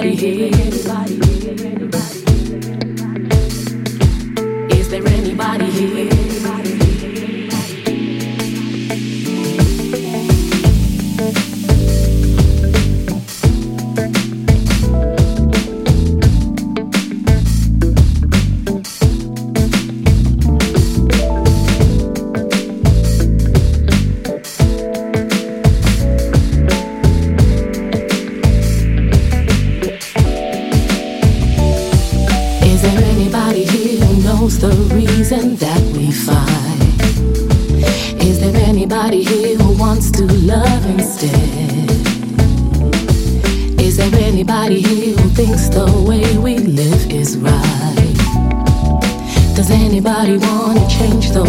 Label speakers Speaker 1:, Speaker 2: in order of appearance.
Speaker 1: anybody here? Is knows the reason that we fight? Is there anybody here who wants to love instead? Is there anybody here who thinks the way we live is right? Does anybody want to change the